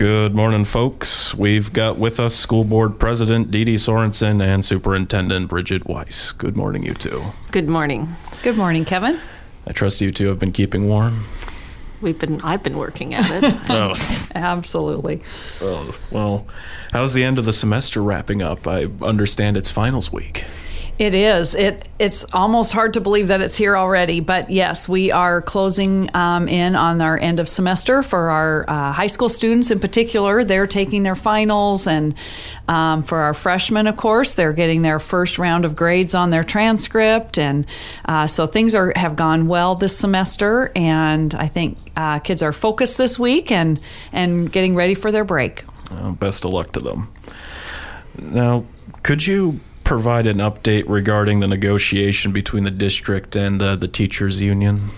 Good morning, folks. We've got with us School Board President Deedie Sorensen and Superintendent Bridget Weiss. Good morning, you two. Good morning. Good morning, Kevin. I trust you two have been keeping warm. We've been I've been working at it. Oh, Absolutely. oh, well, how's the end of the semester wrapping up? I understand it's finals week. It is. It it's almost hard to believe that it's here already, but yes, we are closing um, in on our end of semester for our uh, high school students in particular. They're taking their finals, and um, for our freshmen, of course, they're getting their first round of grades on their transcript, and uh, so things are have gone well this semester. And I think uh, kids are focused this week and and getting ready for their break. Best of luck to them. Now, could you provide an update regarding the negotiation between the district and uh, the teachers union?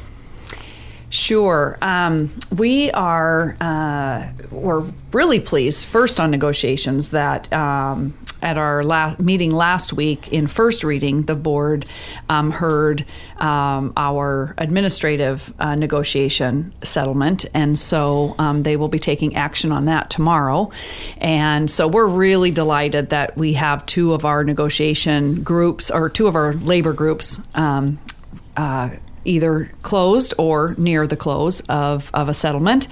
Sure. Um, we are uh, we're really pleased first on negotiations that um, at our last meeting last week in first reading the board um, heard um, our administrative uh, negotiation settlement. And so um, they will be taking action on that tomorrow. And so we're really delighted that we have two of our negotiation groups or two of our labor groups um, uh, either closed or near the close of, of a settlement.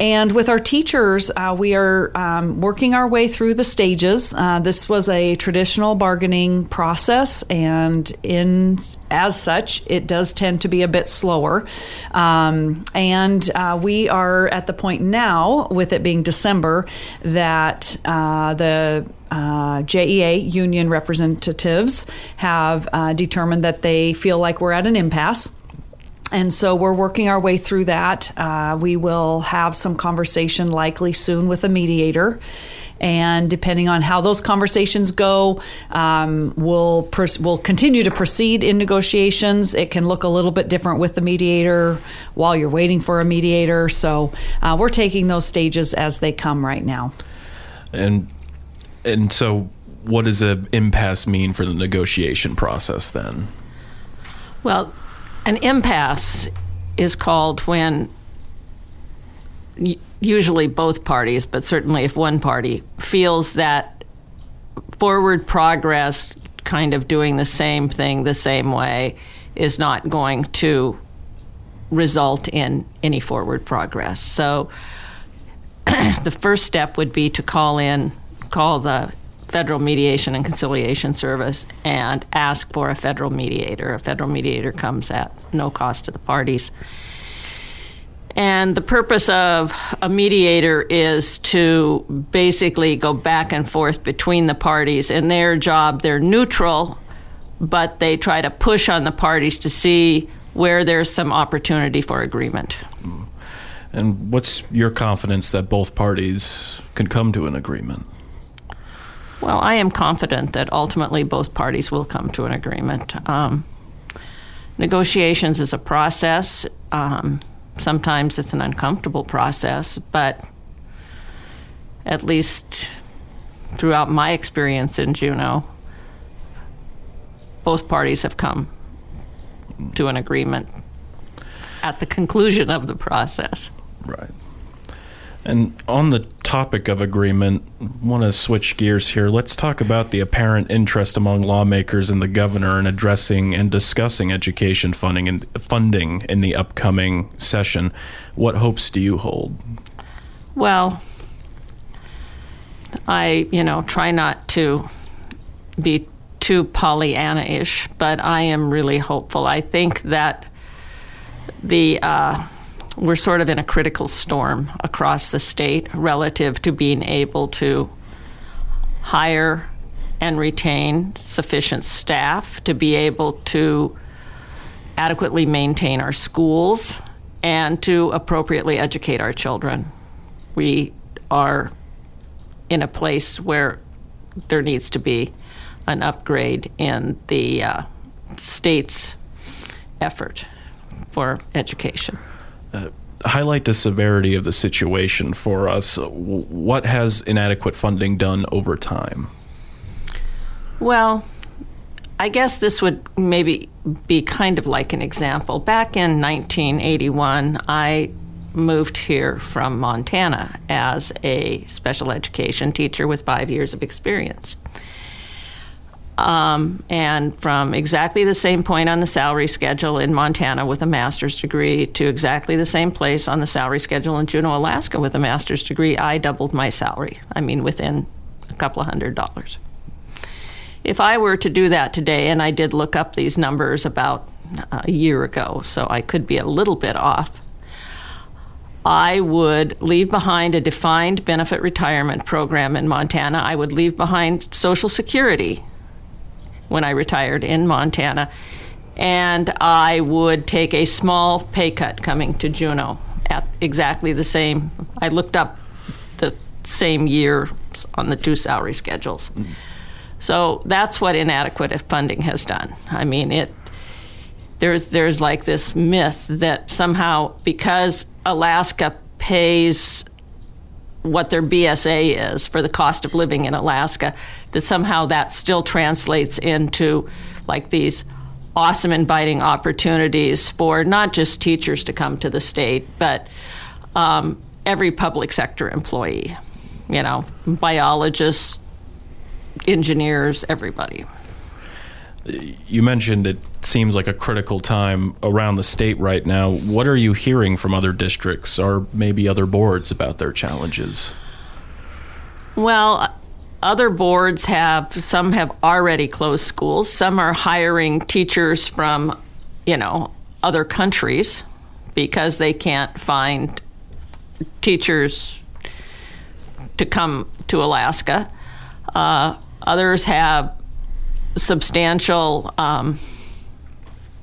And with our teachers, uh, we are um, working our way through the stages. Uh, this was a traditional bargaining process, and in as such, it does tend to be a bit slower. Um, and uh, we are at the point now, with it being December, that uh, the uh, JEA union representatives have uh, determined that they feel like we're at an impasse. And so we're working our way through that. Uh, we will have some conversation likely soon with a mediator. And depending on how those conversations go, um, we'll, pers- we'll continue to proceed in negotiations. It can look a little bit different with the mediator while you're waiting for a mediator. So uh, we're taking those stages as they come right now. And and so, what does an impasse mean for the negotiation process then? well, an impasse is called when usually both parties, but certainly if one party feels that forward progress, kind of doing the same thing the same way, is not going to result in any forward progress. So the first step would be to call in, call the Federal Mediation and Conciliation Service and ask for a federal mediator. A federal mediator comes at no cost to the parties. And the purpose of a mediator is to basically go back and forth between the parties. In their job, they're neutral, but they try to push on the parties to see where there's some opportunity for agreement. Mm-hmm. And what's your confidence that both parties can come to an agreement? Well, I am confident that ultimately both parties will come to an agreement. Um, negotiations is a process. Um, sometimes it's an uncomfortable process, but at least throughout my experience in Juneau, both parties have come to an agreement at the conclusion of the process. Right. And on the topic of agreement, want to switch gears here. Let's talk about the apparent interest among lawmakers and the governor in addressing and discussing education funding and funding in the upcoming session. What hopes do you hold? Well, I, you know, try not to be too Pollyanna ish, but I am really hopeful. I think that the, uh, we're sort of in a critical storm across the state relative to being able to hire and retain sufficient staff to be able to adequately maintain our schools and to appropriately educate our children. We are in a place where there needs to be an upgrade in the uh, state's effort for education. Uh, highlight the severity of the situation for us. What has inadequate funding done over time? Well, I guess this would maybe be kind of like an example. Back in 1981, I moved here from Montana as a special education teacher with five years of experience. Um, and from exactly the same point on the salary schedule in Montana with a master's degree to exactly the same place on the salary schedule in Juneau, Alaska with a master's degree, I doubled my salary. I mean, within a couple of hundred dollars. If I were to do that today, and I did look up these numbers about a year ago, so I could be a little bit off. I would leave behind a defined benefit retirement program in Montana. I would leave behind Social Security when I retired in Montana. And I would take a small pay cut coming to Juneau at exactly the same. I looked up the same year on the two salary schedules. Mm-hmm. So that's what inadequate funding has done. I mean, it there's there's like this myth that somehow because Alaska pays what their BSA is for the cost of living in Alaska, that somehow that still translates into like these awesome inviting opportunities for not just teachers to come to the state, but um, every public sector employee, you know, biologists, engineers, everybody. You mentioned it seems like a critical time around the state right now. What are you hearing from other districts or maybe other boards about their challenges? Well, other boards have some have already closed schools. Some are hiring teachers from, you know, other countries because they can't find teachers to come to Alaska. Uh, others have substantial. Um,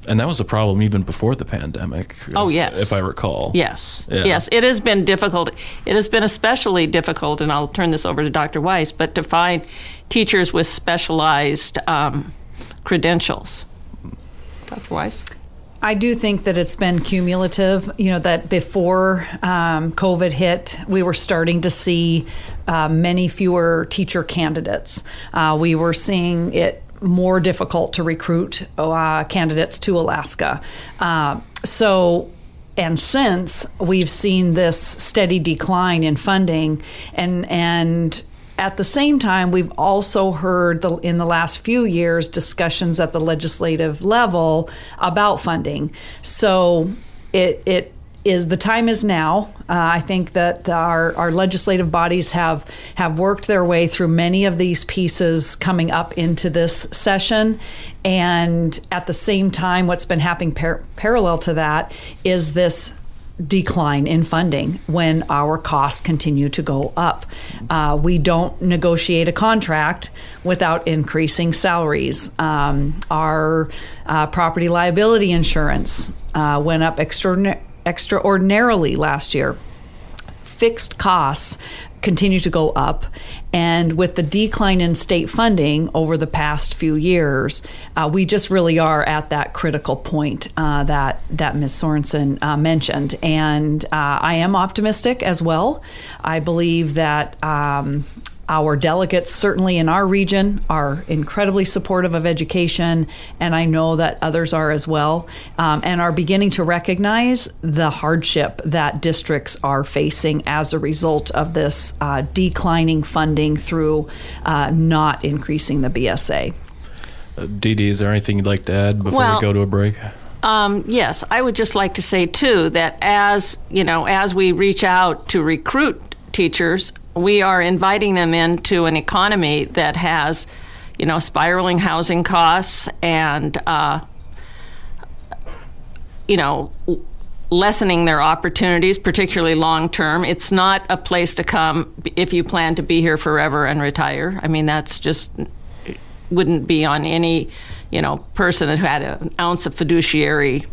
and that was a problem even before the pandemic. Oh if, yes, if I recall. Yes, yeah. yes, it has been difficult. It has been especially difficult, and I'll turn this over to Dr. Weiss, but to find teachers with specialized um, credentials. Dr. Weiss. I do think that it's been cumulative. You know, that before um, COVID hit, we were starting to see uh, many fewer teacher candidates. Uh, we were seeing it more difficult to recruit uh, candidates to Alaska. Uh, so, and since we've seen this steady decline in funding, and and at the same time, we've also heard the, in the last few years discussions at the legislative level about funding. So it it is the time is now. Uh, I think that our, our legislative bodies have have worked their way through many of these pieces coming up into this session, and at the same time, what's been happening par- parallel to that is this decline in funding when our costs continue to go up. Uh, we don't negotiate a contract without increasing salaries. Um, our uh, property liability insurance uh, went up extraordinarily extraordinarily last year. Fixed costs continue to go up. And with the decline in state funding over the past few years, uh, we just really are at that critical point uh, that that Ms. Sorensen uh, mentioned. And uh, I am optimistic as well. I believe that um, our delegates, certainly in our region, are incredibly supportive of education, and I know that others are as well, um, and are beginning to recognize the hardship that districts are facing as a result of this uh, declining funding through uh, not increasing the BSA. Uh, Deedie, is there anything you'd like to add before well, we go to a break? Um, yes, I would just like to say too that as you know, as we reach out to recruit teachers, we are inviting them into an economy that has, you know, spiraling housing costs and, uh, you know, lessening their opportunities, particularly long term. It's not a place to come if you plan to be here forever and retire. I mean, that's just wouldn't be on any, you know, person that had an ounce of fiduciary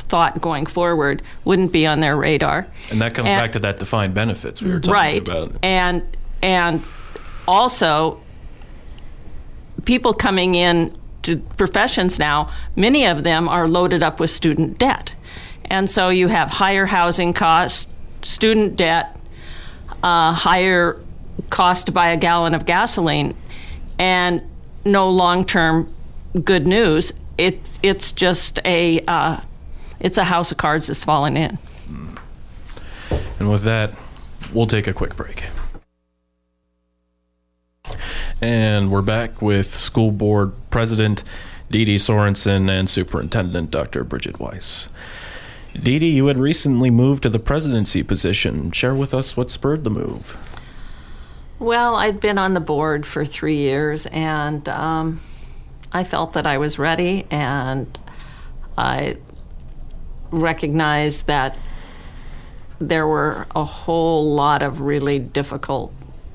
thought going forward wouldn't be on their radar. And that comes and, back to that defined benefits we were talking right. about. And and also people coming in to professions now, many of them are loaded up with student debt. And so you have higher housing costs, student debt, uh, higher cost to buy a gallon of gasoline, and no long term good news. It's it's just a uh, it's a house of cards that's fallen in. And with that, we'll take a quick break. And we're back with School Board President Deedie Sorensen and Superintendent Dr. Bridget Weiss. Deedie, you had recently moved to the presidency position. Share with us what spurred the move. Well, I'd been on the board for three years, and um, I felt that I was ready, and I recognized that there were a whole lot of really difficult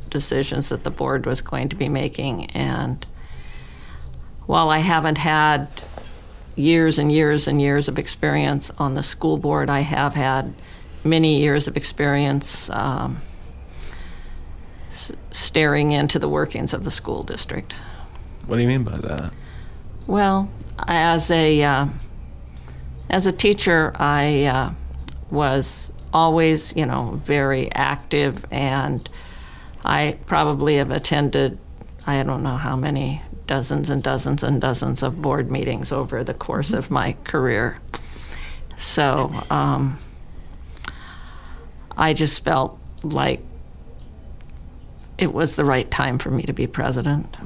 decisions that the board was going to be making. And while I haven't had years and years and years of experience on the school board, I have had many years of experience um, s- staring into the workings of the school district. What do you mean by that? Well, as a uh, as a teacher, I uh, was always, you know, very active, and I probably have attended, I don't know how many dozens and dozens and dozens of board meetings over the course of my career. So um, I just felt like it was the right time for me to be president.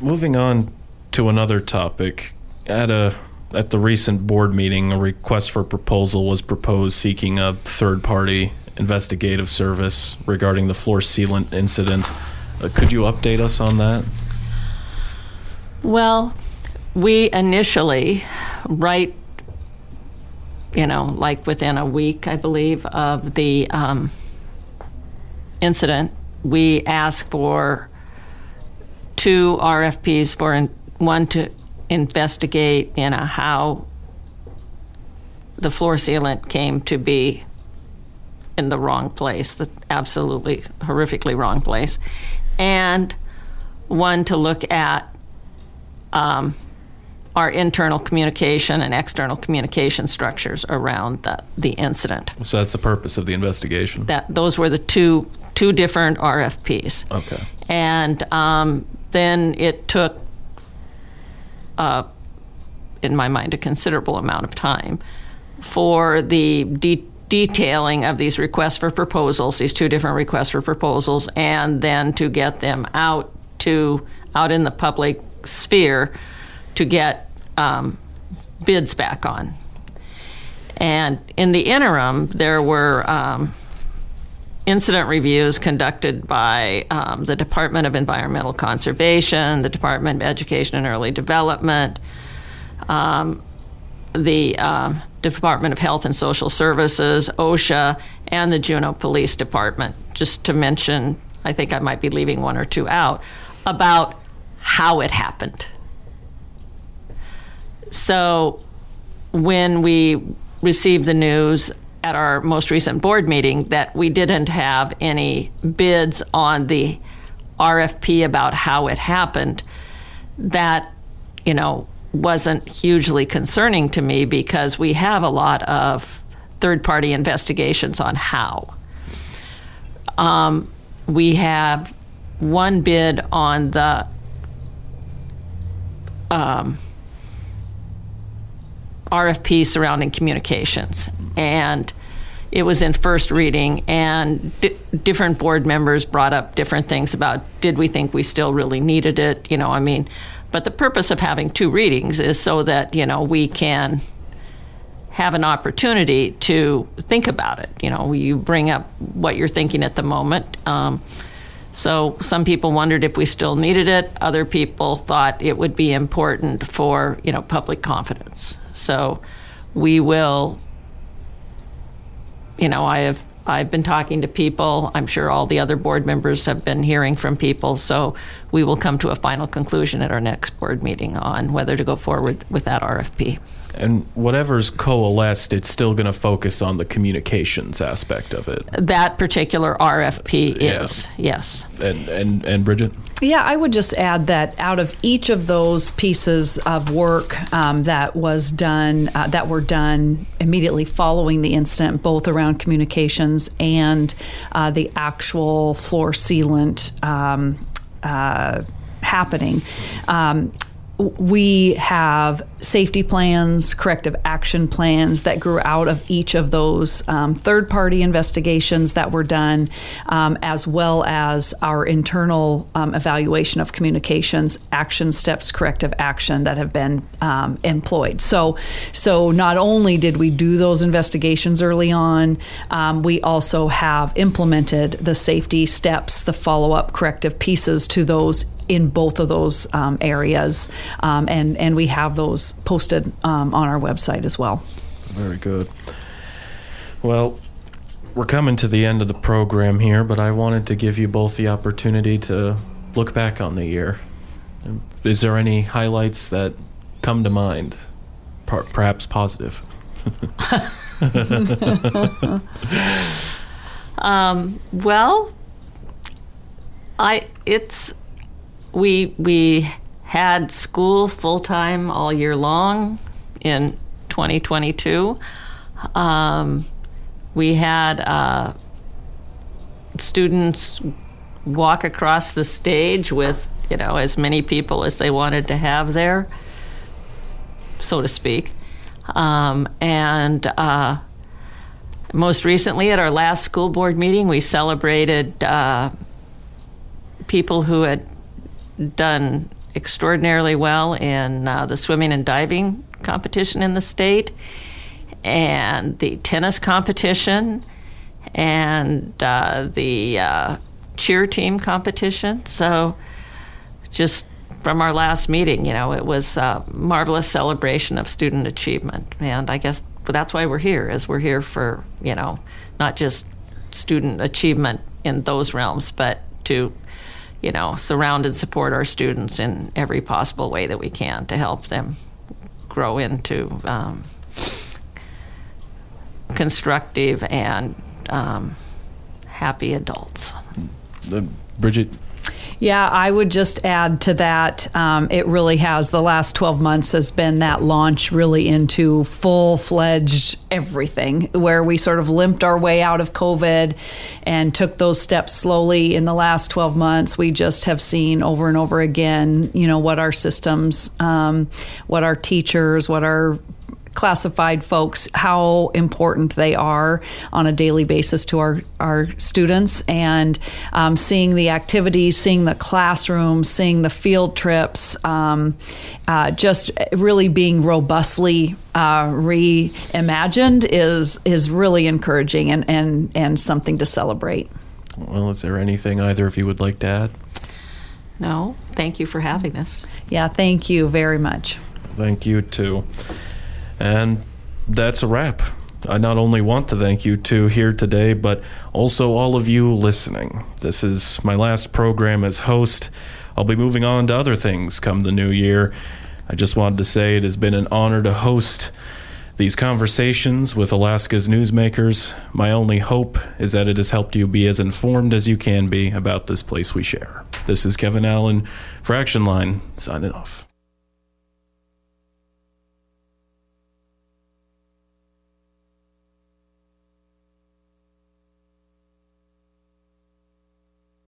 Moving on to another topic, at a at the recent board meeting, a request for proposal was proposed seeking a third-party investigative service regarding the floor sealant incident. Uh, could you update us on that? Well, we initially, right, you know, like within a week, I believe, of the um, incident, we asked for two RFPs for in, one to investigate, you know, how the floor sealant came to be in the wrong place, the absolutely horrifically wrong place, and one to look at um, our internal communication and external communication structures around the, the incident. So that's the purpose of the investigation. That those were the two two different RFPs. Okay. And um, then it took, uh, in my mind, a considerable amount of time for the de- detailing of these requests for proposals, these two different requests for proposals, and then to get them out to out in the public sphere to get um, bids back on. And in the interim, there were um, incident reviews conducted by um, the Department of Environmental Conservation, the Department of Education and Early Development, um, the uh, Department of Health and Social Services, OSHA, and the Juneau Police Department, just to mention, I think I might be leaving one or two out, about how it happened. So when we received the news at our most recent board meeting that we didn't have any bids on the RFP about how it happened, that, you know, wasn't hugely concerning to me because we have a lot of third party investigations on how. Um, we have one bid on the um, RFP surrounding communications, and it was in first reading, and di- different board members brought up different things about did we think we still really needed it? You know, I mean, but the purpose of having two readings is so that you know we can have an opportunity to think about it. You know, you bring up what you're thinking at the moment. Um, so some people wondered if we still needed it. Other people thought it would be important for you know public confidence. So we will. You know, I have I've been talking to people. I'm sure all the other board members have been hearing from people. So we will come to a final conclusion at our next board meeting on whether to go forward with that RFP. And whatever's coalesced, it's still going to focus on the communications aspect of it. That particular RFP Yeah. is yes. And and and Bridget, Yeah, I would just add that out of each of those pieces of work um, that was done, uh, that were done immediately following the incident, both around communications and uh, the actual floor sealant um, uh, happening. Um, we have safety plans, corrective action plans that grew out of each of those um, third party investigations that were done, um, as well as our internal um, evaluation of communications, action steps, corrective action that have been um, employed. So, so not only did we do those investigations early on, um, we also have implemented the safety steps, the follow up corrective pieces to those in both of those um, areas, um, and and we have those posted um, on our website as well. Very good. Well, we're coming to the end of the program here, but I wanted to give you both the opportunity to look back on the year. Is there any highlights that come to mind? Per- perhaps positive. um, well, I it's we we had school full time all year long in 2022. Um, we had uh, students walk across the stage with you know as many people as they wanted to have there, so to speak, um, and. Uh, most recently, at our last school board meeting, we celebrated uh, people who had done extraordinarily well in uh, the swimming and diving competition in the state, and the tennis competition, and uh, the uh, cheer team competition. So, just from our last meeting, you know, it was a marvelous celebration of student achievement, and I guess that's why we're here, is we're here for you know, not just student achievement in those realms, but to you know, surround and support our students in every possible way that we can to help them grow into um, constructive and um, happy adults. Bridget, yeah, I would just add to that. Um, it really has. The last 12 months has been that launch really into full fledged everything, where we sort of limped our way out of COVID and took those steps slowly in the last 12 months. We just have seen over and over again, you know, what our systems, um, what our teachers, what our classified folks how important they are on a daily basis to our, our students and um, seeing the activities, seeing the classrooms, seeing the field trips, um, uh, just really being robustly uh, reimagined is is really encouraging and, and, and something to celebrate. Well, is there anything either of you would like to add? No, thank you for having us. Yeah, thank you very much. Thank you too. And that's a wrap. I not only want to thank you two here today, but also all of you listening. This is my last program as host. I'll be moving on to other things come the new year. I just wanted to say it has been an honor to host these conversations with Alaska's newsmakers. My only hope is that it has helped you be as informed as you can be about this place we share. This is Kevin Allen for Action Line, signing off.